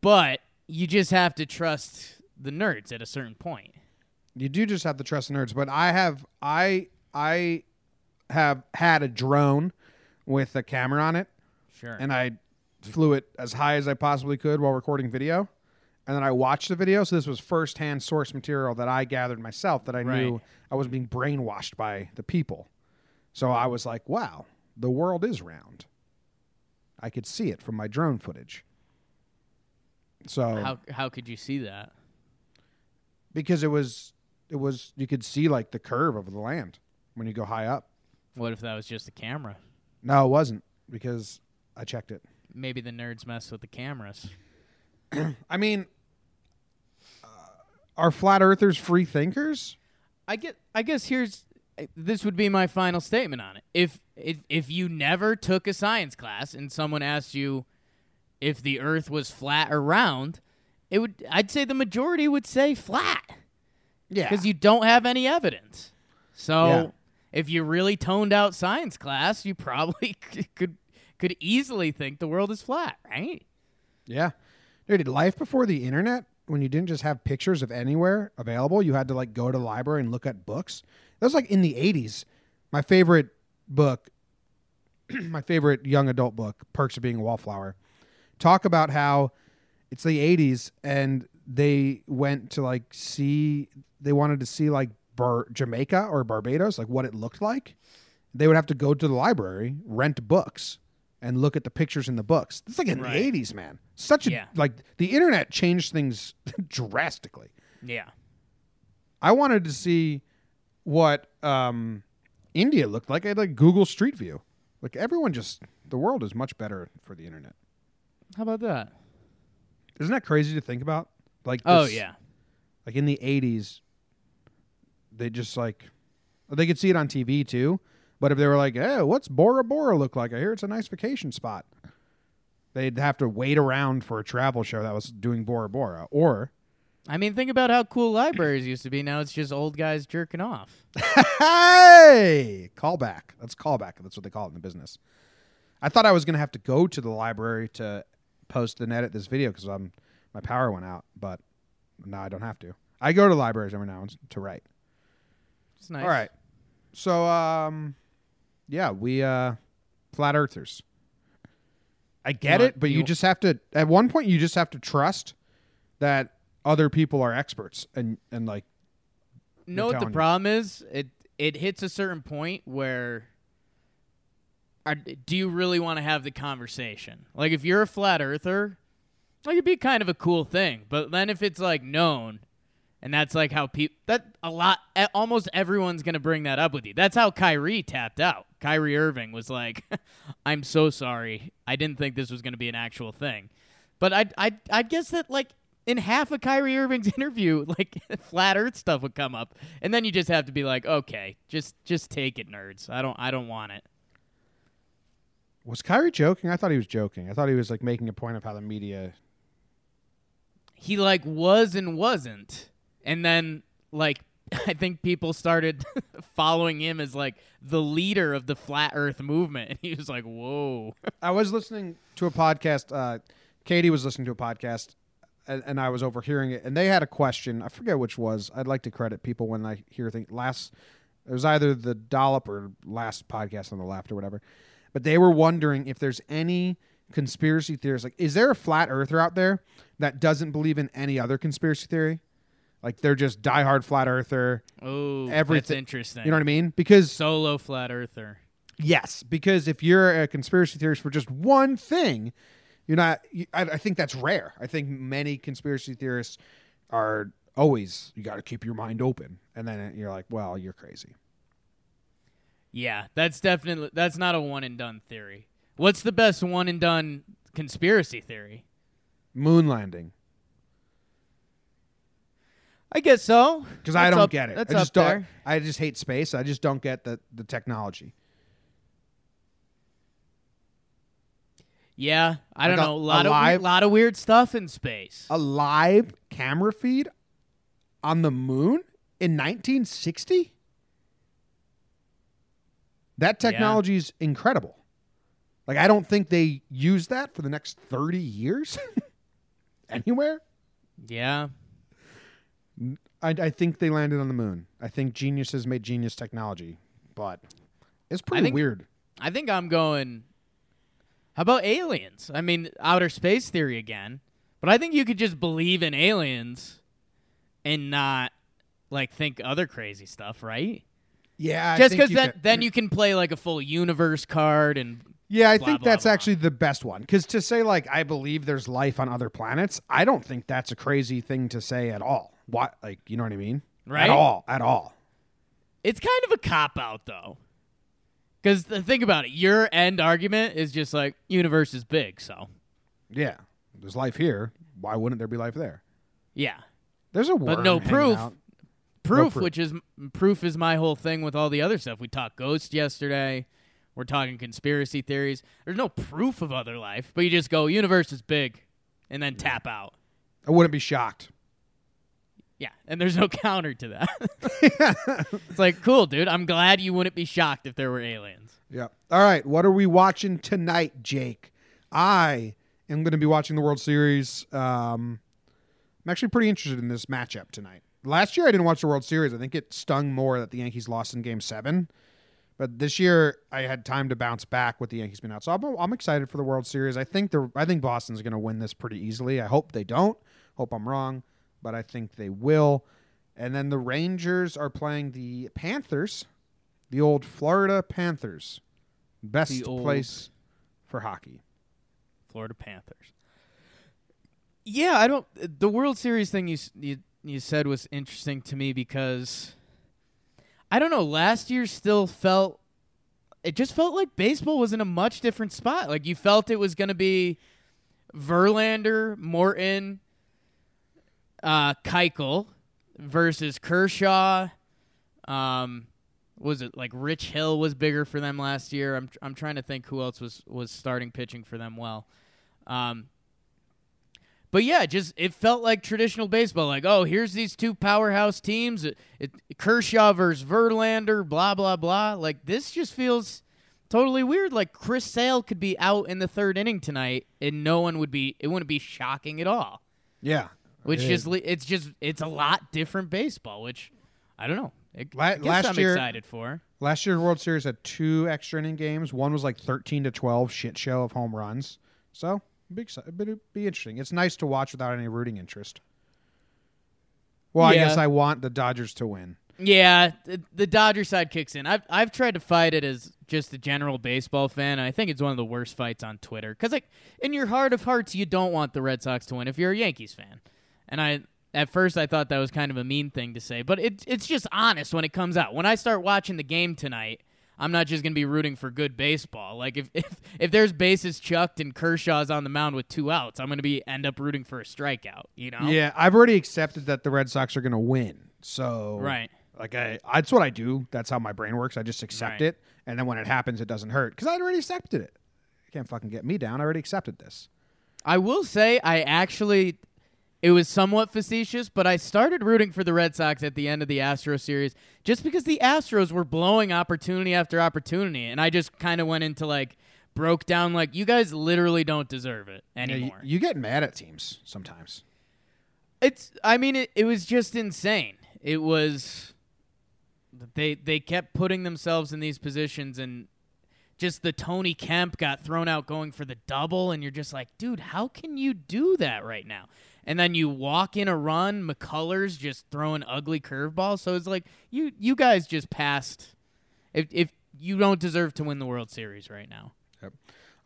But you just have to trust the nerds at a certain point. You do just have to trust the nerds, but I have I I have had a drone with a camera on it, Sure. and I flew it as high as I possibly could while recording video, and then I watched the video. So this was firsthand source material that I gathered myself that I knew I was being brainwashed by the people. So I was like, "Wow, the world is round." I could see it from my drone footage. So How how could you see that? because it was it was you could see like the curve of the land when you go high up. What if that was just a camera? No, it wasn't because I checked it. Maybe the nerds mess with the cameras. I mean, uh, are flat earthers free thinkers? I get. I guess here's. This would be my final statement on it. If if if you never took a science class and someone asked you if the Earth was flat or round, it would. I'd say the majority would say flat Yeah. because you don't have any evidence. So Yeah. if you really toned out science class, you probably could could easily think the world is flat, right? Yeah. Dude, life before the internet, when you didn't just have pictures of anywhere available, you had to like go to the library and look at books. That was like in the 80s. My favorite book, my favorite young adult book, Perks of Being a Wallflower, talk about how it's the 80s and they went to like see, they wanted to see like Bar- Jamaica or Barbados, like what it looked like. They would have to go to the library, rent books, and look at the pictures in the books. It's like in Right. the 80s, man. Such a Yeah. like the internet changed things drastically. Yeah. I wanted to see what um, India looked like. I had like Google Street View. Like everyone just the world is much better for the internet. How about that? Isn't that crazy to think about? Like Oh yeah. like in the 80s they just like they could see it on TV too. But if they were like, "Hey, what's Bora Bora look like? I hear it's a nice vacation spot." They'd have to wait around for a travel show that was doing Bora Bora or I mean, think about how cool libraries used to be. Now it's just old guys jerking off. hey, callback. That's callback. That's what they call it in the business. I thought I was gonna have to go to the library to post and edit this video because I'm my power went out, but no, I don't have to. I go to libraries every now and to write. It's nice. All right, so um, yeah, we uh, flat earthers. I get You it, but you you- just have to. At one point, you just have to trust that other people are experts and and like know what the you. problem is? It it hits a certain point where are, do you really want to have the conversation? Like if you're a flat earther, like it'd be kind of a cool thing. But then if it's like known and that's like how people that a lot almost everyone's to bring that up with you. That's how Kyrie tapped out. Kyrie Irving was like, "I'm so sorry. I didn't think this was to be an actual thing." But I I I guess that like in half of Kyrie Irving's interview, like flat Earth stuff would come up, and then you just have to be like, okay, just just take it, nerds. I don't I don't want it. Was Kyrie joking? I thought he was joking. I thought he was like making a point of how the media. He like was and wasn't, and then like I think people started following him as like the leader of the flat Earth movement, and he was like, whoa. I was listening to a podcast. Uh, Katie was listening to a podcast, and, and I was overhearing it. And they had a question. I forget which was. I'd like to credit people when I hear things. Last, it was either the dollop or last podcast on the left or whatever. But they were wondering if there's any conspiracy theories. Like, is there a flat earther out there that doesn't believe in any other conspiracy theory? Like they're just diehard flat earther. Oh, that's Everything- interesting. You know what I mean? Because Solo flat earther. Yes, because if you're a conspiracy theorist for just one thing, you're not. You, I, I think that's rare. I think many conspiracy theorists are always you got to keep your mind open, and then you're like, well, you're crazy. Yeah, that's definitely that's not a one and done theory. What's the best one and done conspiracy theory? Moon landing, I guess so. because I don't up- get it. I just don't. there. I just hate space. I just don't get the the technology. Yeah, I don't Like a- know. A lot a of live- we- lot of weird stuff in space. A live camera feed on the moon in 1960. That technology is incredible. Like I don't think they use that for the next 30 years anywhere. yeah, I, I think they landed on the moon. I think geniuses made genius technology, but it's pretty think- weird. I think I'm going. How about aliens? I mean, outer space theory again. But I think you could just believe in aliens and not like think other crazy stuff, right? Yeah, just because then then you can play like a full universe card and Yeah, I blah, think blah, that's blah. actually the best one. Because to say like I believe there's life on other planets, I don't think that's a crazy thing to say at all. What like you know what I mean? Right? At all. At all. It's kind of a cop out though. Because think about it, your end argument is just like universe is big, so Yeah. There's life here. Why wouldn't there be life there? yeah. There's a worm But no proof. out. Proof, proof. which is proof is my whole thing with all the other stuff. We talked ghost yesterday. We're talking conspiracy theories. There's no proof of other life, but you just go universe is big, and then tap out. I wouldn't be shocked. Yeah, and there's no counter to that. it's like cool, dude. I'm glad you wouldn't be shocked if there were aliens. Yeah. All right. What are we watching tonight, Jake? I am going to be watching the World Series. Um, I'm actually pretty interested in this matchup tonight. Last year, I didn't watch the World Series. I think it stung more that the Yankees lost in Game Seven. But this year, I had time to bounce back with the Yankees being out. So I'm, I'm excited for the World Series. I think the I think Boston's going to win this pretty easily. I hope they don't. Hope I'm wrong, but I think they will. And then the Rangers are playing the Panthers, the old Florida Panthers. Best place for hockey. Florida Panthers. Yeah, I don't. The World Series thing you you you said was interesting to me because I don't know. Last year still felt it just felt like baseball was in a much different spot. Like you felt it was going to be Verlander, Morton, uh, Keuchel versus Kershaw. Um, was it like Rich Hill was bigger for them last year? I'm I'm trying to think who else was was starting pitching for them well. Um, but yeah, just it felt like traditional baseball. Like, oh, here's these two powerhouse teams. It, it, Kershaw versus Verlander, blah blah blah. Like this just feels totally weird. Like Chris Sale could be out in the third inning tonight, and no one would be. It wouldn't be shocking at all. Yeah. Which It just is. it's just it's a lot different baseball. Which I don't know. It, La- I last I'm year- excited for. Last year's World Series had two extra inning games. One was like 13 to 12 shit show of home runs. So, exci- but it'd be interesting. It's nice to watch without any rooting interest. Well, I guess I want the Dodgers to win. Yeah, the, the Dodger side kicks in. I've I've tried to fight it as just a general baseball fan. I think it's one of the worst fights on Twitter because, like, in your heart of hearts, you don't want the Red Sox to win if you're a Yankees fan. And I, at first, I thought that was kind of a mean thing to say, but it, it's just honest when it comes out. When I start watching the game tonight, I'm not just gonna be rooting for good baseball. Like if if if there's bases chucked and Kershaw's on the mound with two outs, I'm gonna be end up rooting for a strikeout. You know? Yeah, I've already accepted that the Red Sox are going to win. So, Right. Like I, that's what I do. That's how my brain works. I just accept Right. it, and then when it happens, it doesn't hurt because I already accepted it. You can't fucking get me down. I already accepted this. I will say I actually it was somewhat facetious, but I started rooting for the Red Sox at the end of the Astro series just because the Astros were blowing opportunity after opportunity and I just kind of went into like broke down like you guys literally don't deserve it Yeah, you, anymore. you get mad at teams sometimes. It's I mean it, it was just insane. It was they they kept putting themselves in these positions and just the Tony Kemp got thrown out going for the double and you're just like, dude, how can you do that right now? And then you walk in a run, McCullers just throwing ugly curveballs. So it's like you you guys just passed if if you don't deserve to win the World Series right now. Yep.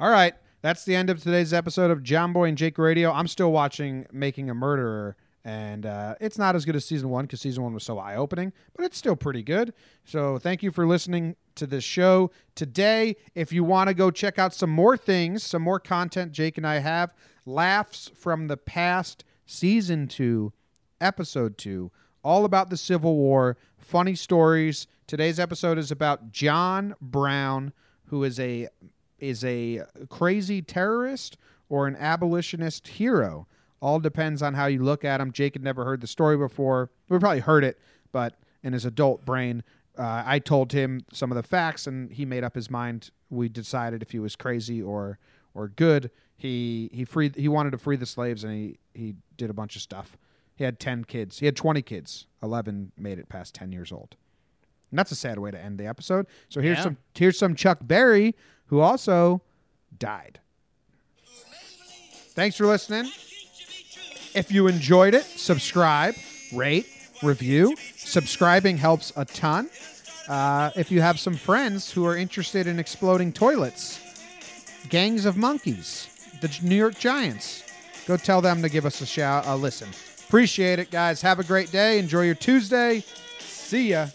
All right. That's the end of today's episode of John Boy and Jake Radio. I'm still watching Making a Murderer, and uh, it's not as good as season one because season one was so eye opening, but it's still pretty good. So thank you for listening to this show today. If you want to go check out some more things, some more content Jake and I have, Laughs from the Past, season two, episode two, all about the Civil War, funny stories. Today's episode is about John Brown, who is a is a crazy terrorist or an abolitionist hero. All depends on how you look at him. Jake had never heard the story before. We probably heard it, but in his adult brain, uh, I told him some of the facts, and he made up his mind. We decided if he was crazy or or good. He he freed. He wanted to free the slaves, and he he did a bunch of stuff. He had ten kids. He had twenty kids. Eleven made it past ten years old. And that's a sad way to end the episode. So here's Yeah. some here's some Chuck Berry who also died. Thanks for listening. If you enjoyed it, subscribe, rate, review. Subscribing helps a ton. Uh, if you have some friends who are interested in exploding toilets, gangs of monkeys, the New York Giants, go tell them to give us a shout, a listen. Appreciate it, guys. Have a great day. Enjoy your Tuesday. See ya.